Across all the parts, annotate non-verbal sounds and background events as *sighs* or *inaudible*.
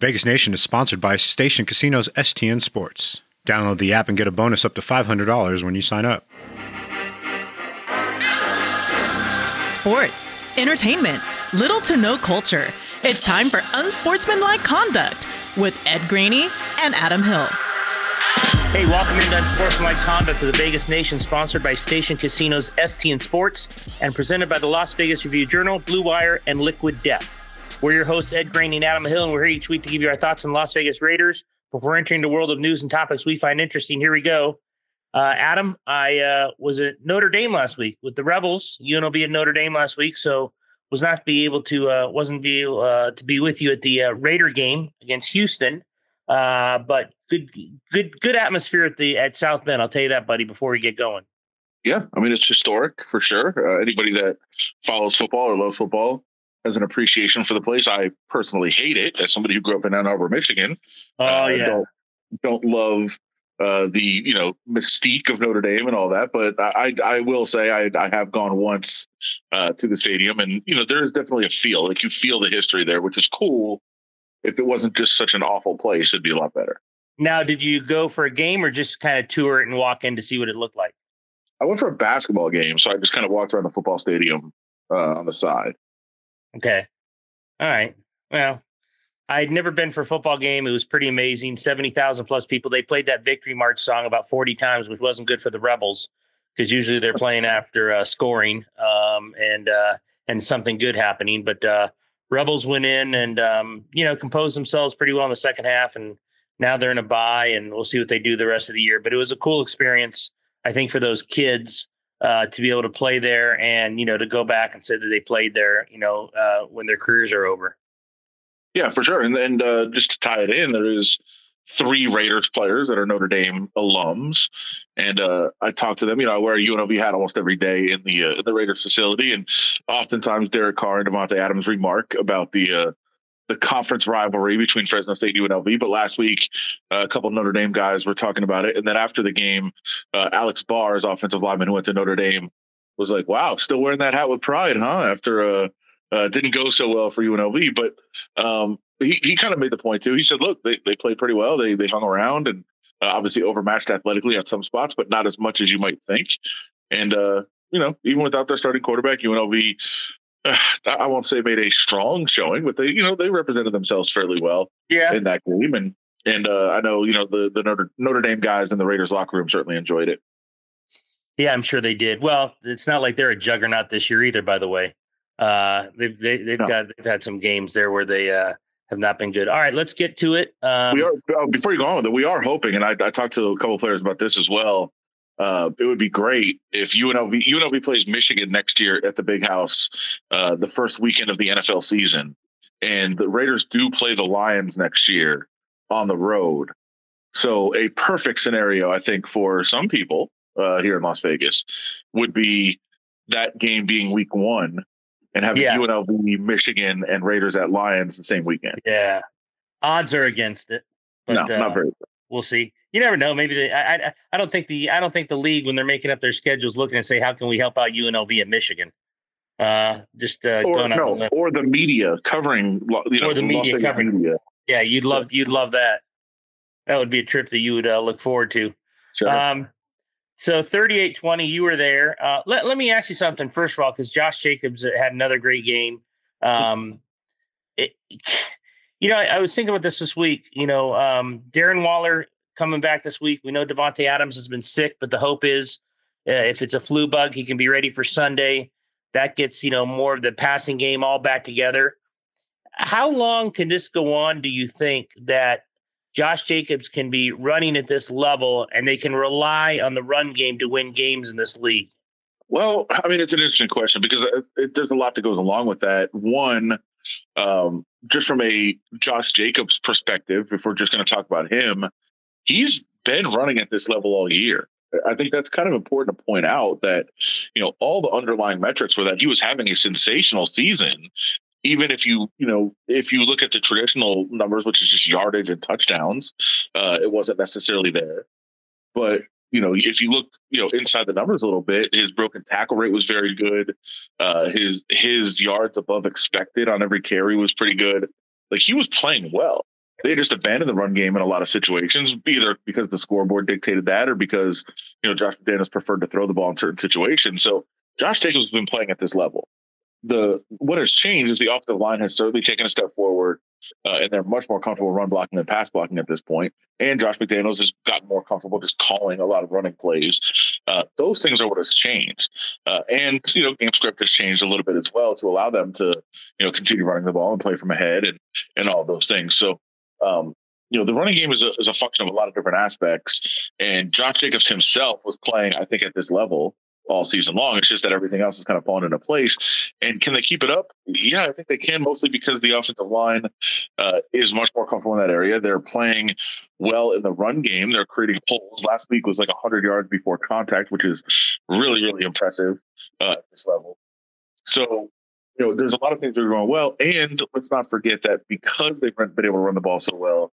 Vegas Nation is sponsored by Station Casinos STN Sports. Download the app and get a bonus up to $500 when you sign up. Sports, entertainment, little to no culture. It's time for Unsportsmanlike Conduct with Ed Graney and Adam Hill. Hey, welcome into Unsportsmanlike Conduct of the Vegas Nation, sponsored by Station Casinos STN Sports and presented by the Las Vegas Review Journal, Blue Wire, and Liquid Death. We're your hosts, Ed Graney and Adam Hill, and we're here each week to give you our thoughts on Las Vegas Raiders. Before entering the world of news and topics we find interesting, here we go. Uh, Adam, I uh, was at Notre Dame last week with the Rebels. UNLV at Notre Dame last week, so was not be able to uh, wasn't be uh, to be with you at the uh, Raider game against Houston. Uh, but good, good, good atmosphere at the at South Bend. I'll tell you that, buddy. Before we get going. Yeah, I mean it's historic for sure. anybody that follows football or loves football has an appreciation for the place. I personally hate it as somebody who grew up in Ann Arbor, Michigan. Oh uh, yeah. Don't, don't love uh, the you know mystique of Notre Dame and all that, but I I will say I I have gone once uh, to the stadium, and you know there is definitely a feel like you feel the history there, which is cool. If it wasn't just such an awful place, it'd be a lot better. Now, did you go for a game or just kind of tour it and walk in to see what it looked like? I went for a basketball game, so I just kind of walked around the football stadium uh, on the side. Okay. All right. Well, I'd never been for a football game. It was pretty amazing. 70,000 plus people. They played that victory march song about 40 times, which wasn't good for the Rebels because usually they're playing after uh, scoring um, and uh, and something good happening. But uh, Rebels went in and um, you know composed themselves pretty well in the second half, and now they're in a bye, and we'll see what they do the rest of the year. But it was a cool experience, I think, for those kids uh, to be able to play there and you know to go back and say that they played there you know uh, when their careers are over. Yeah for sure. And, and uh, just to tie it in there is three raiders players that are notre dame alums. And uh, I talk to them. You know, I wear a UNLV hat almost every day in the uh, in the Raiders facility, and oftentimes Derek Carr and Davante Adams remark about the uh, the conference rivalry between Fresno State and UNLV. But last week, uh, a couple Notre Dame guys were talking about it. And then after the game, uh, Alex Bars, offensive lineman who went to Notre Dame, was like, wow, still wearing that hat with pride, huh? After uh, uh didn't go so well for UNLV. But um, he, he kind of made the point too. He said, look, they, they played pretty well. They, they hung around and uh, obviously overmatched athletically at some spots, but not as much as you might think. And, uh, you know, even without their starting quarterback, UNLV *sighs* I won't say made a strong showing, but they, you know, they represented themselves fairly well yeah. in that game. And and uh, I know, you know, the the Notre, Notre Dame guys in the Raiders locker room certainly enjoyed it. Yeah, I'm sure they did. Well, it's not like they're a juggernaut this year either. By the way, uh, they've they, they've no. got they've had some games there where they uh, have not been good. All right, let's get to it. Um, we are uh, before you go on with it. We are hoping, and I, I talked to a couple players about this as well uh, it would be great if UNLV UNLV plays Michigan next year at the Big House, uh, the first weekend of the NFL season, and the Raiders do play the Lions next year on the road. So a perfect scenario, I think, for some people uh, here in Las Vegas would be that game being Week One and having yeah. UNLV, Michigan, and Raiders at Lions the same weekend. Yeah, odds are against it. But, no, not uh, very. We'll see you never know. Maybe they, I, I, I don't think the I don't think the league when they're making up their schedules looking and say how can we help out UNLV in Michigan. Uh, just uh, or no, or the media covering you know or the media covering. Media. Yeah, you'd love you'd love that. That would be a trip that you would uh, look forward to. Sure. Um, so 38-20, you were there. Uh, let, let me ask you something first of all, because Josh Jacobs had another great game. Um, it, you know, I, I, was thinking about this this week. You know, um, Darren Waller coming back this week. We know Davante Adams has been sick, but the hope is uh, if it's a flu bug, he can be ready for Sunday. That gets you know more of the passing game all back together. How long can this go on? Do you think that Josh Jacobs can be running at this level and they can rely on the run game to win games in this league? Well, I mean, it's an interesting question because it, it, there's a lot that goes along with that. One, um, just from a Josh Jacobs perspective, if we're just going to talk about him, he's been running at this level all year. I think that's kind of important to point out that, you know, all the underlying metrics were that he was having a sensational season. Even if you, you know, if you look at the traditional numbers, which is just yardage and touchdowns, uh, it wasn't necessarily there. But you know, if you look, you know, inside the numbers a little bit, his broken tackle rate was very good. Uh, his his yards above expected on every carry was pretty good. Like he was playing well. they just abandoned the run game in a lot of situations, either because the scoreboard dictated that or because, you know, Josh McDaniels preferred to throw the ball in certain situations. So Josh Jacobs has been playing at this level. The what has changed is the offensive line has certainly taken a step forward, uh, and they're much more comfortable run blocking than pass blocking at this point. And Josh McDaniels has gotten more comfortable just calling a lot of running plays. Uh, those things are what has changed, uh, and you know, game script has changed a little bit as well to allow them to you know continue running the ball and play from ahead and and all those things. So um, you know, the running game is a, is a function of a lot of different aspects. And Josh Jacobs himself was playing, I think, at this level all season long. It's just that everything else is kind of falling into place. And can they keep it up? Yeah, I think they can, mostly because the offensive line uh, is much more comfortable in that area. They're playing well in the run game. They're creating holes. Last week was like 100 yards before contact, which is really, really impressive uh, at this level. So you know, there's a lot of things that are going well. And let's not forget that because they've been able to run the ball so well,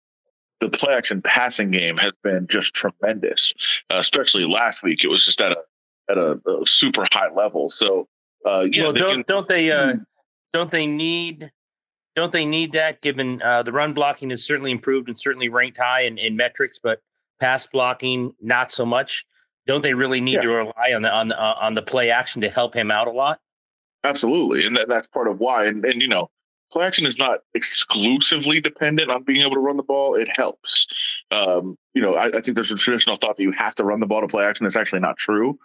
the play action passing game has been just tremendous. Uh, especially last week, it was just at a at a, a super high level. So, uh, yeah, well, don't can, don't they uh, hmm. don't they need don't they need that? Given uh, the run blocking has certainly improved and certainly ranked high in, in metrics, but pass blocking not so much. Don't they really need yeah. to rely on the on the uh, on the play action to help him out a lot? Absolutely, and that, that's part of why. And and you know, play action is not exclusively dependent on being able to run the ball. It helps. Um, you know, I, I, think there's a traditional thought that you have to run the ball to play action. It's actually not true.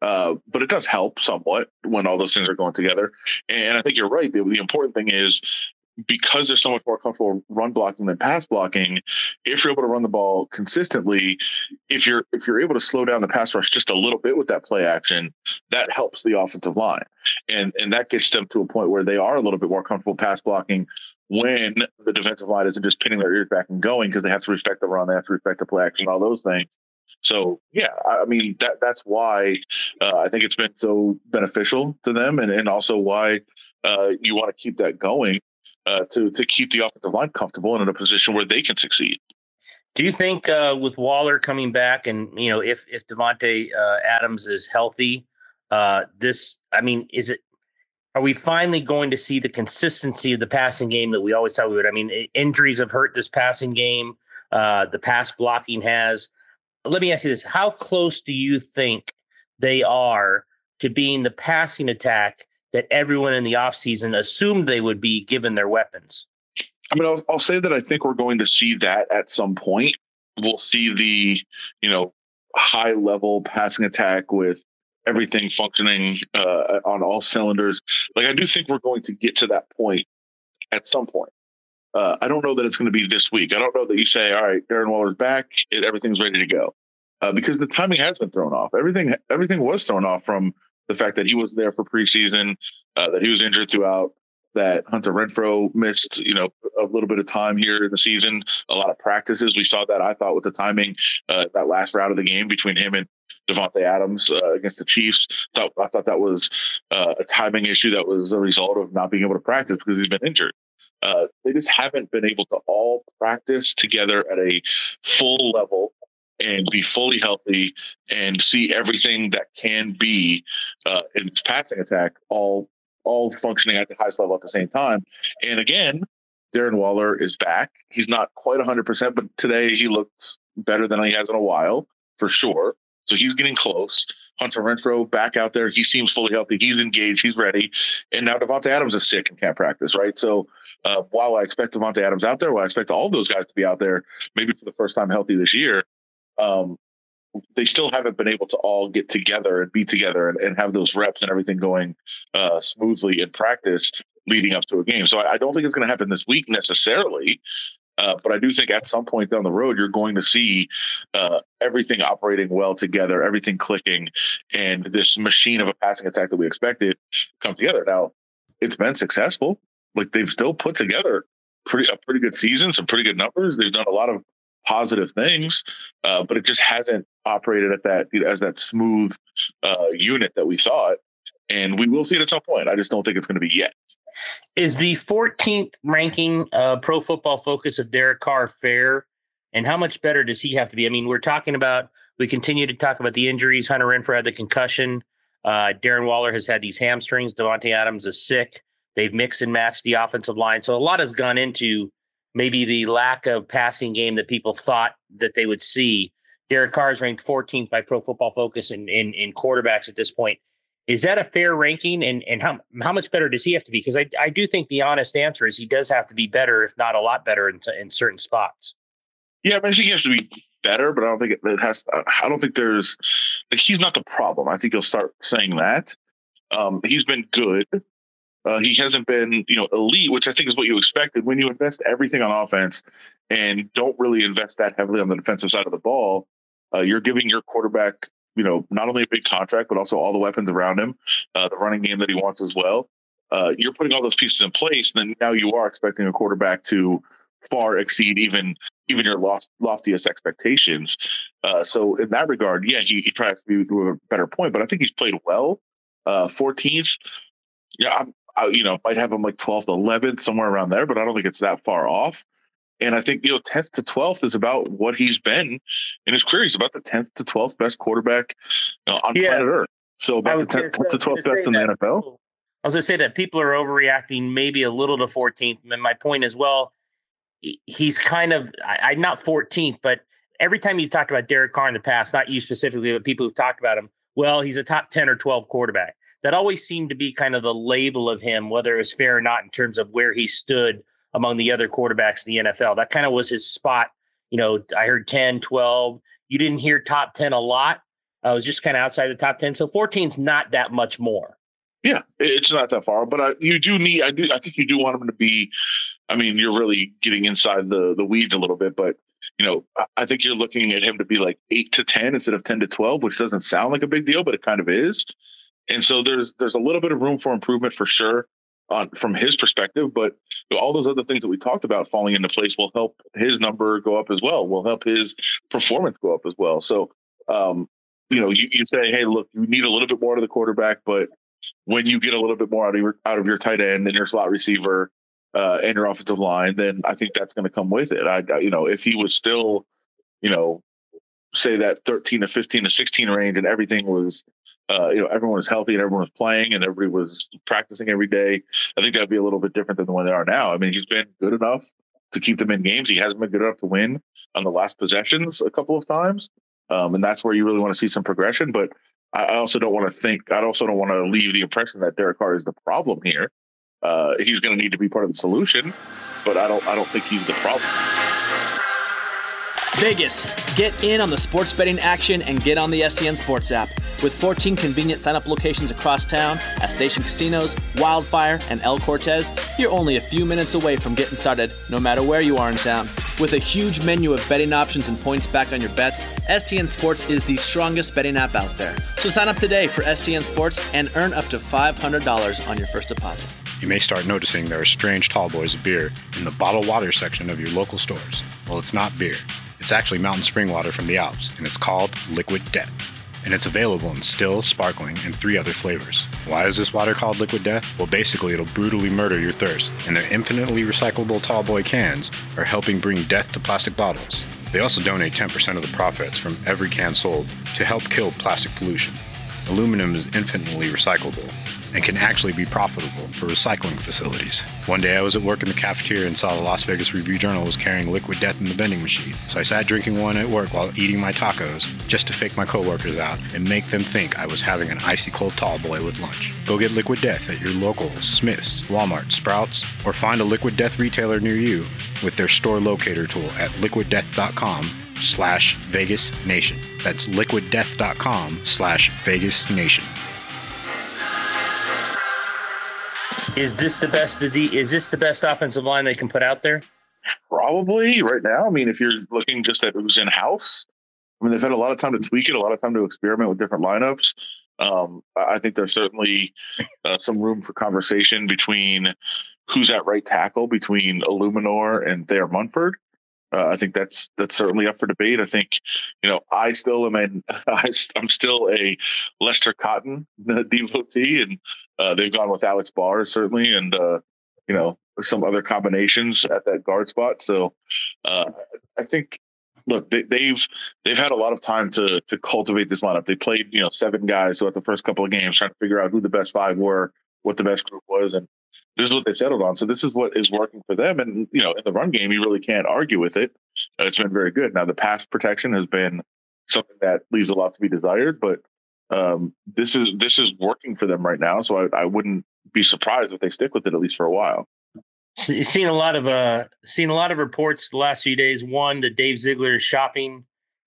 Uh, but it does help somewhat when all those things are going together. And I think you're right. The, the important thing is because they're so much more comfortable run blocking than pass blocking, if you're able to run the ball consistently, if you're if you're able to slow down the pass rush just a little bit with that play action, that helps the offensive line. And and that gets them to a point where they are a little bit more comfortable pass blocking when the defensive line isn't just pinning their ears back and going because they have to respect the run, they have to respect the play action, all those things. So yeah, I mean that that's why uh, I think it's been so beneficial to them, and and also why uh, you want to keep that going uh, to to keep the offensive line comfortable and in a position where they can succeed. Do you think uh, with Waller coming back, and you know, if if Davante uh, Adams is healthy, uh, this, I mean, is it? Are we finally going to see the consistency of the passing game that we always thought we would? I mean, injuries have hurt this passing game. Uh, the pass blocking has. Let me ask you this: How close do you think they are to being the passing attack that everyone in the offseason assumed they would be given their weapons? I mean, I'll, I'll say that I think we're going to see that at some point. We'll see the, you know, high level passing attack with everything functioning uh, on all cylinders. Like, I do think we're going to get to that point at some point. Uh, I don't know that it's going to be this week. I don't know that you say, all right, Darren Waller's back, everything's ready to go. Uh, because the timing has been thrown off. Everything everything was thrown off from the fact that he wasn't there for preseason, uh, that he was injured throughout, that Hunter Renfrow missed, you know, a little bit of time here in the season, a lot of practices. We saw that I thought with the timing, uh, that last round of the game between him and Davante Adams uh, against the Chiefs. Thought, I thought that was uh, a timing issue that was a result of not being able to practice because he's been injured. Uh, they just haven't been able to all practice together at a full level and be fully healthy and see everything that can be uh, in its passing attack all all functioning at the highest level at the same time. And again, Darren Waller is back. He's not quite 100%, but today he looks better than he has in a while, for sure. So he's getting close. Hunter Renfrow back out there. He seems fully healthy. He's engaged. He's ready. And now Davante Adams is sick and can't practice, right? So uh, while I expect Davante Adams out there, while I expect all those guys to be out there, maybe for the first time healthy this year, um, they still haven't been able to all get together and be together and, and have those reps and everything going uh, smoothly in practice leading up to a game. So I, I don't think it's going to happen this week necessarily. Uh, but I do think at some point down the road, you're going to see uh, everything operating well together, everything clicking, and this machine of a passing attack that we expected come together. Now, it's been successful. Like they've still put together pretty a pretty good season, some pretty good numbers. They've done a lot of positive things, uh, but it just hasn't operated at that you know, as that smooth uh, unit that we thought. And we will see it at some point. I just don't think it's going to be yet. Is the 14th ranking uh, Pro Football Focus of Derek Carr fair? And how much better does he have to be? I mean, we're talking about we continue to talk about the injuries. Hunter Renfrow had the concussion. Uh, Darren Waller has had these hamstrings. Davante Adams is sick. They've mixed and matched the offensive line, so a lot has gone into maybe the lack of passing game that people thought that they would see. Derek Carr is ranked 14th by Pro Football Focus in, in, in quarterbacks at this point. Is that a fair ranking? And and how how much better does he have to be? Because I, I do think the honest answer is he does have to be better, if not a lot better, in, in certain spots. Yeah, I mean, he has to be better, but I don't think it, it has. I don't think there's. Like, he's not the problem. I think he'll start saying that. Um, he's been good. Uh, he hasn't been, you know, elite, which I think is what you expected when you invest everything on offense and don't really invest that heavily on the defensive side of the ball. Uh, you're giving your quarterback, you know, not only a big contract but also all the weapons around him, uh, the running game that he wants as well. Uh, you're putting all those pieces in place, and then now you are expecting a quarterback to far exceed even even your lost, loftiest expectations. Uh, so in that regard, yeah, he, he tries to be to a better point, but I think he's played well. Uh, 14th, yeah, I'm, I, you know, might have him like 12th, 11th, somewhere around there, but I don't think it's that far off. And I think, you know, 10th to 12th is about what he's been in his career. He's about the 10th to 12th best quarterback you know, on yeah. planet Earth. So about the 10th to 12th best in the NFL. I was going to say that people are overreacting maybe a little to 14th. And my point is, well, he's kind of, I, am not 14th, but every time you talked about Derek Carr in the past, not you specifically, but people who've talked about him, well, he's a top 10 or 12 quarterback. That always seemed to be kind of the label of him, whether it was fair or not in terms of where he stood among the other quarterbacks in the NFL. That kind of was his spot. You know, I heard 10, 12. You didn't hear top 10 a lot. Uh, I was just kind of outside the top 10. So 14 is not that much more. Yeah, it's not that far, but I, you do need. I do. I think you do want him to be. I mean, you're really getting inside the the weeds a little bit, but you know, I think you're looking at him to be like eight to ten instead of ten to twelve, which doesn't sound like a big deal, but it kind of is. And so there's there's a little bit of room for improvement for sure on from his perspective, but all those other things that we talked about falling into place will help his number go up as well. Will help his performance go up as well. So, um, you know, you, you say, hey, look, you need a little bit more to the quarterback, but when you get a little bit more out of your out of your tight end and your slot receiver uh, and your offensive line, then I think that's going to come with it. I, I, you know, if he was still, you know, say that 13 to 15 to 16 range and everything was uh, you know, everyone was healthy and everyone was playing and everybody was practicing every day. I think that'd be a little bit different than the one they are now. I mean, he's been good enough to keep them in games. He hasn't been good enough to win on the last possessions a couple of times. Um, and that's where you really want to see some progression. But I also don't want to think, I also don't want to leave the impression that Derek Carr is the problem here. Uh, he's going to need to be part of the solution, but I don't, I don't think he's the problem. Vegas, get in on the sports betting action and get on the STN Sports app. With 14 convenient sign up locations across town at Station Casinos, Wildfire, and El Cortez, you're only a few minutes away from getting started, no matter where you are in town. With a huge menu of betting options and points back on your bets, STN Sports is the strongest betting app out there. So sign up today for STN Sports and earn up to $500 on your first deposit. You may start noticing there are strange tall boys of beer in the bottled water section of your local stores. Well, it's not beer. It's actually mountain spring water from the Alps, and it's called Liquid Death. And it's available in still, sparkling, and three other flavors. Why is this water called Liquid Death? Well, basically, it'll brutally murder your thirst, and their infinitely recyclable tallboy cans are helping bring death to plastic bottles. They also donate 10% of the profits from every can sold to help kill plastic pollution. Aluminum is infinitely recyclable, and can actually be profitable for recycling facilities. One day I was at work in the cafeteria and saw the Las Vegas Review Journal was carrying liquid death in the vending machine. So I sat drinking one at work while eating my tacos just to fake my coworkers out and make them think I was having an icy cold tall boy with lunch. Go get liquid death at your local Smith's, Walmart, Sprouts, or find a liquid death retailer near you with their store locator tool at liquiddeath.com slash Vegas Nation. That's liquiddeath.com slash Vegas Nation. Is this the best? the Is this the best offensive line they can put out there? Probably right now. I mean, if you're looking just at who's in house, I mean, they've had a lot of time to tweak it, a lot of time to experiment with different lineups. Um, I think there's certainly uh, some room for conversation between who's at right tackle between Eluemunor and Thayer Munford. Uh, I think that's that's certainly up for debate. I think, you know, I still am an *laughs* I, am still a Lester Cotton *laughs* devotee, and uh, they've gone with Alex Bars certainly, and uh, you know some other combinations at that guard spot. So uh, I think, look, they, they've they've had a lot of time to to cultivate this lineup. They played you know seven guys throughout the first couple of games, trying to figure out who the best five were, what the best group was, and this is what they settled on. So this is what is working for them. And you know, in the run game, you really can't argue with it. Uh, it's been very good. Now the pass protection has been something that leaves a lot to be desired, but um, this is this is working for them right now. So I, I wouldn't be surprised if they stick with it at least for a while. Seen a lot of uh, seen a lot of reports the last few days. One that Dave Ziegler is shopping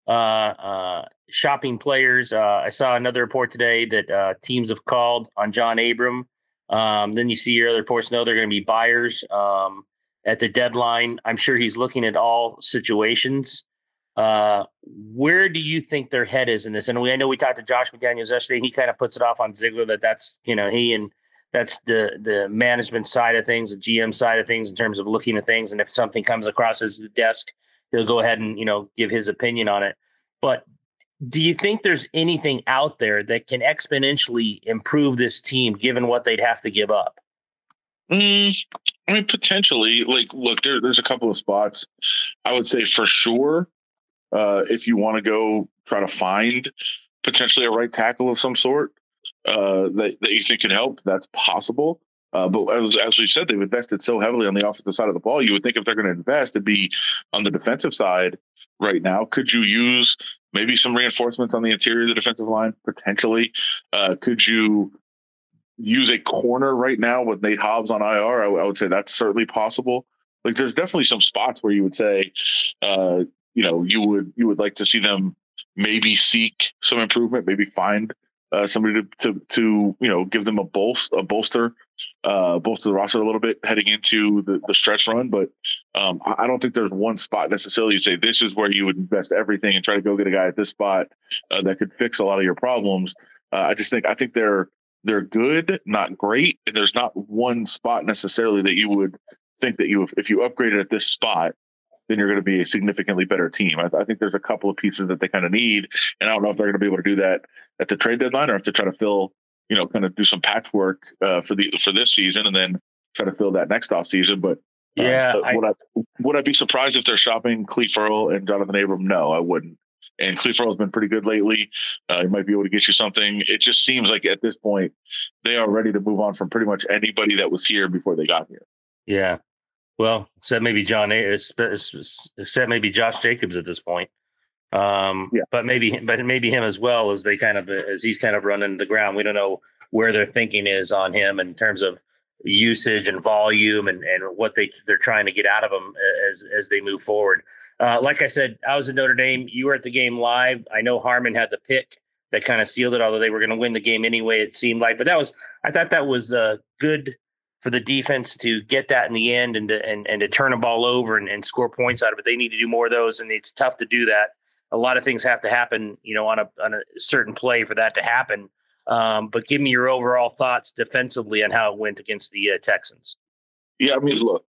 uh, uh, shopping players. Uh, I saw another report today that uh, teams have called on John Abram. Um, then you see your other reports know they're going to be buyers um, at the deadline. I'm sure he's looking at all situations. Uh, where do you think their head is in this? And we, I know we talked to Josh McDaniels yesterday. He kind of puts it off on Ziegler that that's you know he and that's the the management side of things, the GM side of things in terms of looking at things. And if something comes across his desk, he'll go ahead and you know give his opinion on it. But do you think there's anything out there that can exponentially improve this team, given what they'd have to give up? Mm, I mean, potentially. Like, look, there, there's a couple of spots. I would say for sure uh, if you want to go try to find potentially a right tackle of some sort uh, that, that you think can help, that's possible. Uh, but as, as we said, they've invested so heavily on the offensive side of the ball. You would think if they're going to invest, it'd be on the defensive side right now. Could you use maybe some reinforcements on the interior of the defensive line potentially? Uh, could you use a corner right now with Nate Hobbs on IR? I, I, would say that's certainly possible. Like, there's definitely some spots where you would say, uh, you know you would you would like to see them maybe seek some improvement, maybe find uh, somebody to, to to you know give them a bolster a bolster uh, bolster the roster a little bit heading into the, the stretch run. But um, I don't think there's one spot necessarily you say this is where you would invest everything and try to go get a guy at this spot uh, that could fix a lot of your problems. Uh, I just think I think they're they're good, not great. And there's not one spot necessarily that you would think that you if you upgraded at this spot then you're going to be a significantly better team. I, I think there's a couple of pieces that they kind of need, and I don't know if they're going to be able to do that at the trade deadline or if to try to fill, you know, kind of do some patchwork uh, for the for this season and then try to fill that next off season. But uh, yeah, I, would I would I be surprised if they're shopping Cleve Ferrell and Johnathan Abram? No, I wouldn't. And Cleve Ferrell's been pretty good lately. Uh, he might be able to get you something. It just seems like at this point they are ready to move on from pretty much anybody that was here before they got here. Yeah, well, except maybe John, except maybe Josh Jacobs at this point. Um, yeah. but maybe, but maybe him as well as they kind of as he's kind of running the ground. We don't know where their thinking is on him in terms of usage and volume and, and what they they're trying to get out of them as as they move forward. Uh, like I said, I was at Notre Dame. You were at the game live. I know Harmon had the pick that kind of sealed it, although they were going to win the game anyway. It seemed like, but that was I thought that was a good for the defense to get that in the end and to, and, and to turn a ball over and, and score points out of it. They need to do more of those, and it's tough to do that. A lot of things have to happen, you know, on a on a certain play for that to happen. Um, but give me your overall thoughts defensively on how it went against the uh, Texans. Yeah, I mean, look,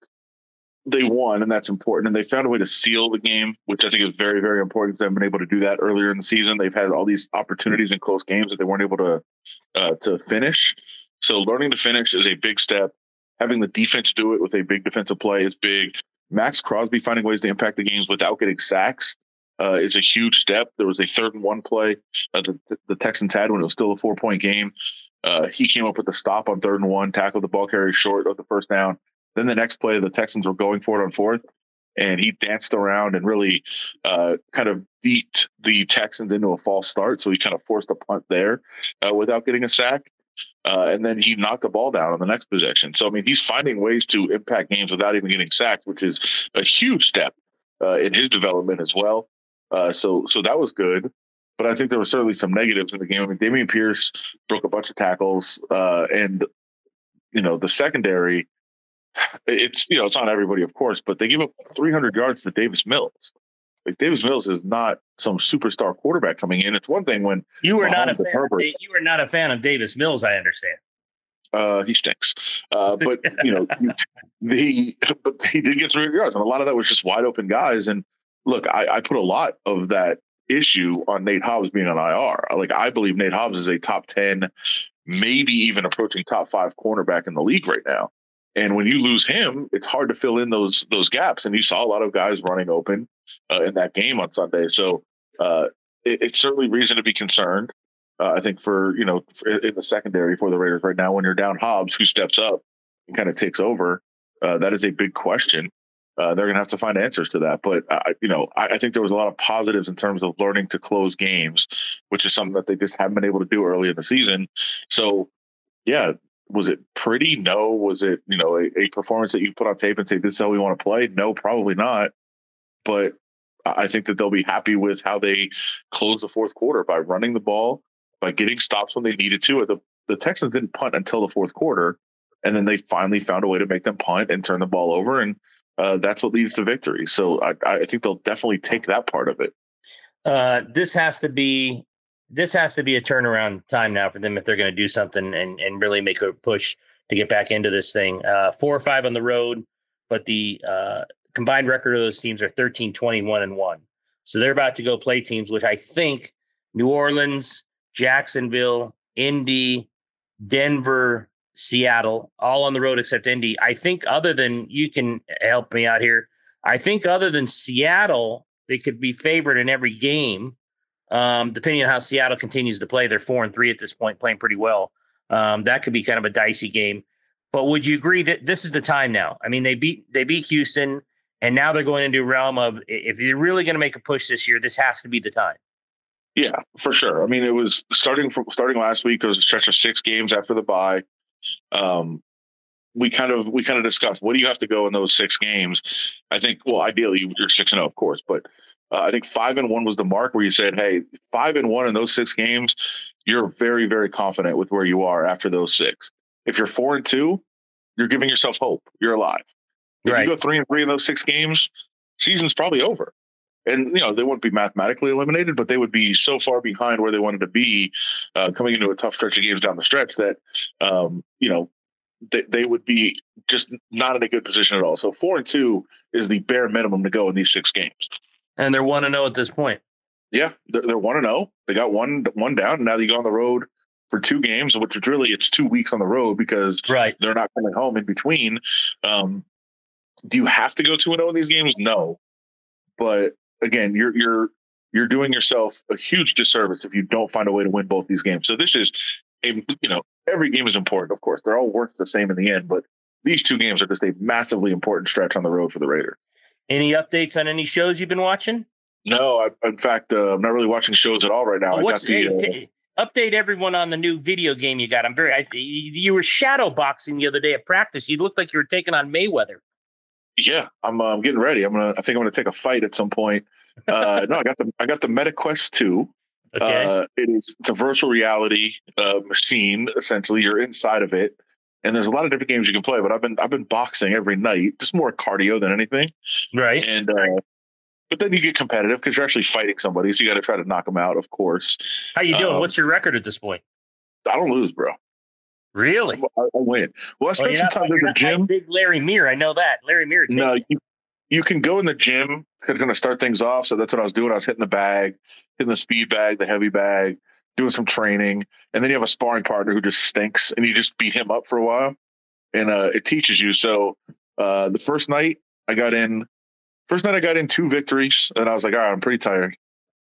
they won, and that's important. And they found a way to seal the game, which I think is very, very important because they haven't been able to do that earlier in the season. They've had all these opportunities in close games that they weren't able to uh, to finish. So learning to finish is a big step having the defense do it with a big defensive play is big. Maxx Crosby finding ways to impact the games without getting sacks uh, is a huge step. There was a third and one play uh, the, the Texans had when it was still a four point game. Uh, he came up with the stop on third and one, tackled the ball carrier short of the first down. Then the next play, the Texans were going for it on fourth, and he danced around and really uh, kind of beat the Texans into a false start. So he kind of forced a punt there uh, without getting a sack. Uh, and then he knocked the ball down on the next possession. So I mean, he's finding ways to impact games without even getting sacked, which is a huge step uh, in his development as well. Uh, so so that was good. But I think there were certainly some negatives in the game. I mean, Dameon Pierce broke a bunch of tackles, uh, and you know the secondary. It's you know it's on everybody, of course, but they give up 300 yards to Davis Mills. Like Davis Mills is not some superstar quarterback coming in. It's one thing when you were Mahomes not a fan. Herbert, of, you were not a fan of Davis Mills. I understand. Uh, he stinks. Uh, *laughs* but you know, the *laughs* but he did get 300 yards, and a lot of that was just wide open guys. And look, I, I put a lot of that issue on Nate Hobbs being on IR. Like I believe Nate Hobbs is a top 10, maybe even approaching top five cornerback in the league right now. And when you lose him, it's hard to fill in those those gaps. And you saw a lot of guys running open uh, in that game on Sunday. So uh, it, it's certainly reason to be concerned. Uh, I think for you know in the secondary for the Raiders right now, when you're down Hobbs, who steps up and kind of takes over, uh, that is a big question. Uh, they're going to have to find answers to that. But you know, I, I, think there was a lot of positives in terms of learning to close games, which is something that they just haven't been able to do early in the season. So, yeah, was it pretty? No. Was it you know a, a performance that you put on tape and say this is how we want to play? No, probably not. But I think that they'll be happy with how they close the fourth quarter by running the ball, by getting stops when they needed to. The the Texans didn't punt until the fourth quarter, and then they finally found a way to make them punt and turn the ball over, and uh, that's what leads to victory. So I, I, think they'll definitely take that part of it. Uh, this has to be this has to be a turnaround time now for them if they're going to do something and and really make a push to get back into this thing. Uh, four or five on the road, but the uh, combined record of those teams are 13, 21, and one. So they're about to go play teams, which I think New Orleans, Jacksonville, Indy, Denver, Seattle, all on the road except Indy. I think other than you can help me out here. I think other than Seattle, they could be favored in every game. Um, depending on how Seattle continues to play, they're four and three at this point, playing pretty well. Um, that could be kind of a dicey game. But would you agree that this is the time now? I mean, they beat they beat Houston, and now they're going into a realm of if you're really going to make a push this year, this has to be the time. Yeah, for sure. I mean, it was starting from starting last week. There was a stretch of six games after the bye um, we kind of we kind of discussed what do you have to go in those six games. I think well, ideally you're six and zero, oh, of course, but uh, I think five and one was the mark where you said, hey, five and one in those six games, you're very very confident with where you are after those six. If you're four and two, you're giving yourself hope. You're alive. If right. you go three and three in those six games, season's probably over and you know they wouldn't be mathematically eliminated, but they would be so far behind where they wanted to be uh, coming into a tough stretch of games down the stretch that um, you know they, they would be just not in a good position at all. So four and two is the bare minimum to go in these six games. And they're one to zero at this point. Yeah, they're, they're one to zero. They got one one down. And now they go on the road for two games, which is really it's two weeks on the road because right. they're not coming home in between. Um, do you have to go two and zero in these games? No, but again, you're you're you're doing yourself a huge disservice if you don't find a way to win both these games. So this is a you know every game is important, of course. They're all worth the same in the end, but these two games are just a massively important stretch on the road for the Raiders. Any updates on any shows you've been watching? No, I, in fact, uh, I'm not really watching shows at all right now. Oh, I got the, hey, uh, update everyone on the new video game you got. I'm very. I, you were shadow boxing the other day at practice. You looked like you were taking on Mayweather. Yeah, I'm. Uh, I'm getting ready. I'm gonna. I think I'm gonna take a fight at some point. Uh, *laughs* no, I got the. I got the MetaQuest two. Okay. Uh, it is. It's a virtual reality uh, machine. Essentially, you're inside of it, and there's a lot of different games you can play. But I've been. I've been boxing every night, just more cardio than anything. Right. And. Uh, but then you get competitive because you're actually fighting somebody, so you got to try to knock them out, of course. How you doing? Um, What's your record at this point? I don't lose, bro. Really? I, I win. Well, I spent well, some time in the gym. Big Larry Meir, I know that. Larry Meir. No, you, you can go in the gym. It's going to start things off. So that's what I was doing. I was hitting the bag, hitting the speed bag, the heavy bag, doing some training, and then you have a sparring partner who just stinks, and you just beat him up for a while, and uh, it teaches you. So uh, the first night I got in, first night I got in two victories, and I was like, all right, I'm pretty tired.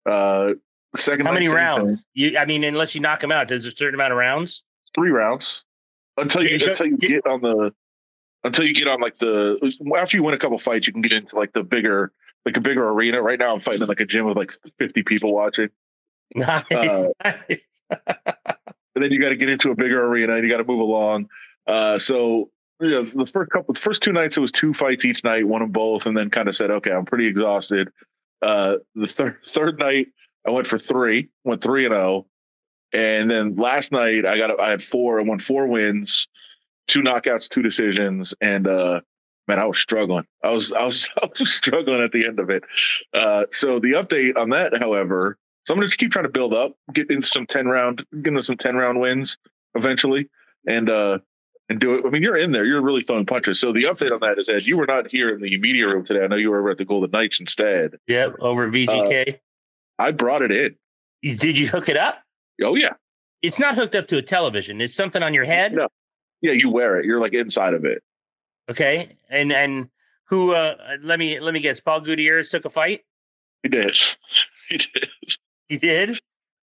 Uh, second, how many rounds? You, I mean, unless you knock him out, there's a certain amount of rounds three rounds until you until you get on the until you get on like the after you win a couple fights, you can get into like the bigger like a bigger arena. Right now, I'm fighting in like a gym with like 50 people watching. *laughs* Nice, uh, nice. and then you got to get into a bigger arena and you got to move along. Uh, so you know, the first couple, the first two nights, it was two fights each night, one of both, and then kind of said, okay, I'm pretty exhausted. Uh, the third third night, I went for three, went three and zero, oh. And then last night I got I had four. I won four wins, two knockouts, two decisions, and uh, man, I was struggling. I was I was *laughs* I was struggling at the end of it. Uh, so the update on that, however, so I'm gonna just keep trying to build up, get into some ten round, get into some ten round wins eventually, and uh, and do it. I mean, you're in there. You're really throwing punches. So the update on that is that you were not here in the media room today. I know you were over at the Golden Knights instead. Yep, over VGK. Uh, I brought it in. Did you hook it up? Oh yeah. It's not hooked up to a television. It's something on your head. No. Yeah, you wear it. You're like inside of it. Okay. And and who uh let me let me guess, Paul Gutierrez took a fight? He did. *laughs* He did. He did?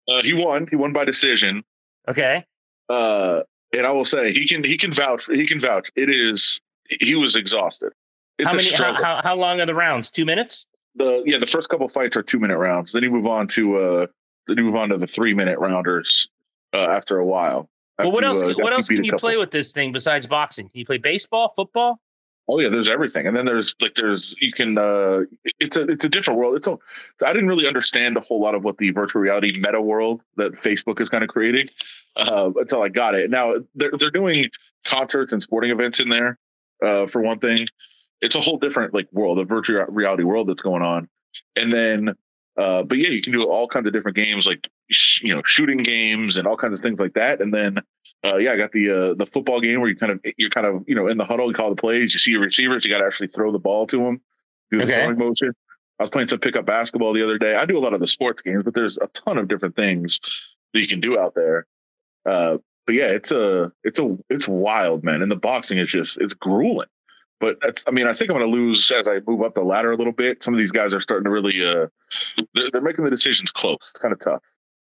Uh he won. He won by decision. Okay. Uh And I will say he can he can vouch he can vouch. It is he was exhausted. It's how many how, how, how long are the rounds? Two minutes? The yeah, the first couple fights are two minute rounds. Then you move on to uh move on to the three minute rounders uh, after a while. Well, what else? Uh, what else can you play with this thing besides boxing? Can you play baseball, football? Oh yeah, there's everything, and then there's like there's you can. uh It's a it's a different world. It's a. I didn't really understand a whole lot of what the virtual reality meta world that Facebook is kind of creating uh, until I got it. Now they're they're doing concerts and sporting events in there. Uh, for one thing, it's a whole different like world, the virtual reality world that's going on, and then. Uh, but yeah, you can do all kinds of different games like you know shooting games and all kinds of things like that, and then uh, yeah, I got the uh, the football game where you kind of you're kind of you know in the huddle, you call the plays, you see your receivers, you got to actually throw the ball to them, do the okay. throwing motion. I was playing some pickup basketball the other day. I do a lot of the sports games, but there's a ton of different things that you can do out there. Uh, but yeah, it's a it's a it's wild, man. And the boxing is just it's grueling. But that's I mean, I think I'm going to lose as I move up the ladder a little bit. Some of these guys are starting to really uh, they're, they're making the decisions close. It's kind of tough.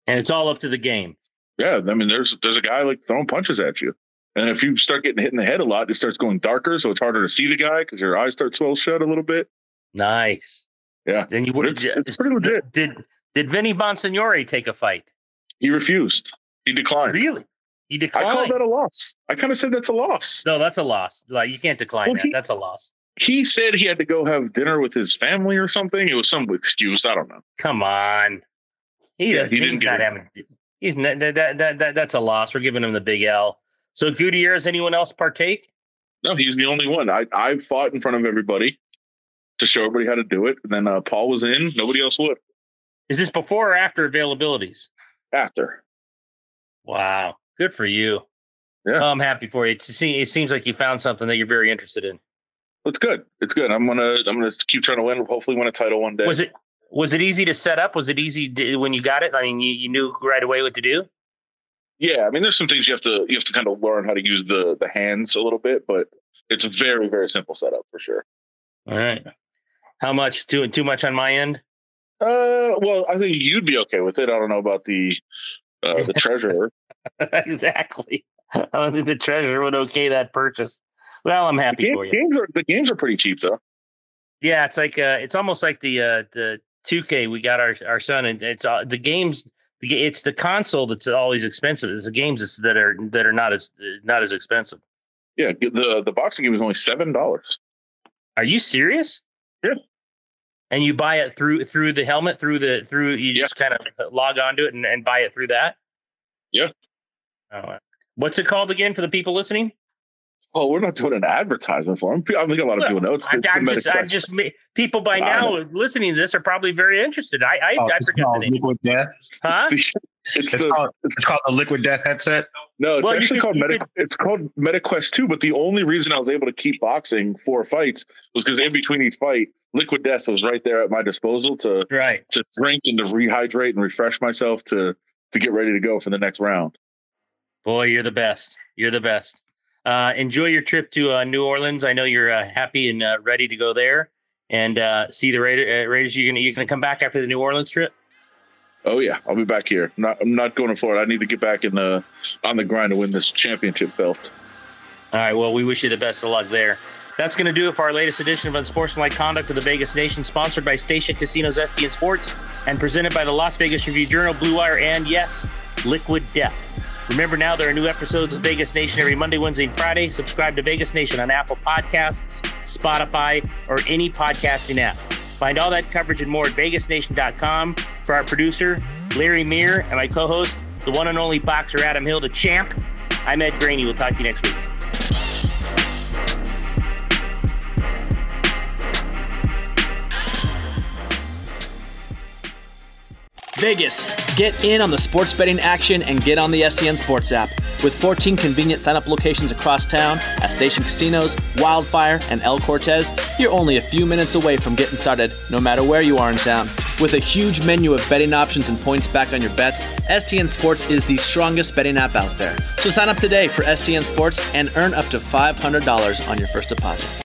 And it's all up to the game. Yeah, I mean, there's there's a guy like throwing punches at you, and if you start getting hit in the head a lot, it starts going darker, so it's harder to see the guy because your eyes start swell shut a little bit. Nice. Yeah. Then you would. It's, it's pretty legit. Did did Vinny Bonsignore take a fight? He refused. He declined. Really? He declined. I call that a loss. I kind of said that's a loss. No, that's a loss. Like you can't decline well, that. He, that's a loss. He said he had to go have dinner with his family or something. It was some excuse. I don't know. Come on. He yeah, doesn't. He he's not having. He's that, that, that, that that's a loss. We're giving him the big L. So Gutierrez, anyone else partake? No, he's the only one. I I fought in front of everybody to show everybody how to do it. And then uh, Paul was in. Nobody else would. Is this before or after availabilities? After. Wow, good for you. Yeah, I'm happy for you. It's, it seems like you found something that you're very interested in. It's good. It's good. I'm gonna I'm gonna keep trying to win. Hopefully, win a title one day. Was it was it easy to set up? Was it easy to, when you got it? I mean, you, you knew right away what to do. Yeah, I mean, there's some things you have to you have to kind of learn how to use the the hands a little bit, but it's a very very simple setup for sure. All right. How much? Too too much on my end? Uh, well, I think you'd be okay with it. I don't know about the uh, the treasurer. *laughs* exactly. *laughs* I don't think the treasurer would okay that purchase. Well, I'm happy game, for you. Games are the games are pretty cheap though. Yeah, it's like uh, it's almost like the uh, the 2K. We got our our son, and it's uh, the games. It's the console that's always expensive. It's the games that are that are not as not as expensive. Yeah, the the boxing game is only seven dollars. Are you serious? Yeah. And you buy it through through the helmet through the through you yeah. just kind of log onto it and, and buy it through that. Yeah. Oh, what's it called again for the people listening? well, we're not doing an advertisement for them. I think a lot of well, people know it's. it's I'm, just, I'm just, people by now listening to this are probably very interested. I, I, oh, I forget the name. Liquid Death. Huh? It's, it's, the, called, it's, called, the Liquid Death headset. No, it's well, actually could, called Medi- could, it's called MetaQuest 2. But the only reason I was able to keep boxing four fights was because in between each fight, Liquid Death was right there at my disposal to right to drink and to rehydrate and refresh myself to to get ready to go for the next round. Boy, you're the best. You're the best. Uh, enjoy your trip to uh, New Orleans. I know you're uh, happy and uh, ready to go there and uh, see the Raider, uh, Raiders. You gonna you gonna come back after the New Orleans trip? Oh yeah, I'll be back here. I'm not I'm not going to Florida. I need to get back in the on the grind to win this championship belt. All right. Well, we wish you the best of luck there. That's going to do it for our latest edition of Unsportsmanlike Conduct of the Vegas Nation, sponsored by Station Casinos STN Sports and presented by the Las Vegas Review Journal, Blue Wire, and yes, Liquid Death. Remember now, there are new episodes of Vegas Nation every Monday, Wednesday, and Friday. Subscribe to Vegas Nation on Apple Podcasts, Spotify, or any podcasting app. Find all that coverage and more at vegasnation.com. For our producer, Larry Meir, and my co host, the one and only boxer Adam Hill, the champ, I'm Ed Graney. We'll talk to you next week. Vegas, get in on the sports betting action and get on the STN Sports app. With 14 convenient sign up locations across town at Station Casinos, Wildfire, and El Cortez, you're only a few minutes away from getting started, no matter where you are in town. With a huge menu of betting options and points back on your bets, STN Sports is the strongest betting app out there. So sign up today for STN Sports and earn up to $500 on your first deposit.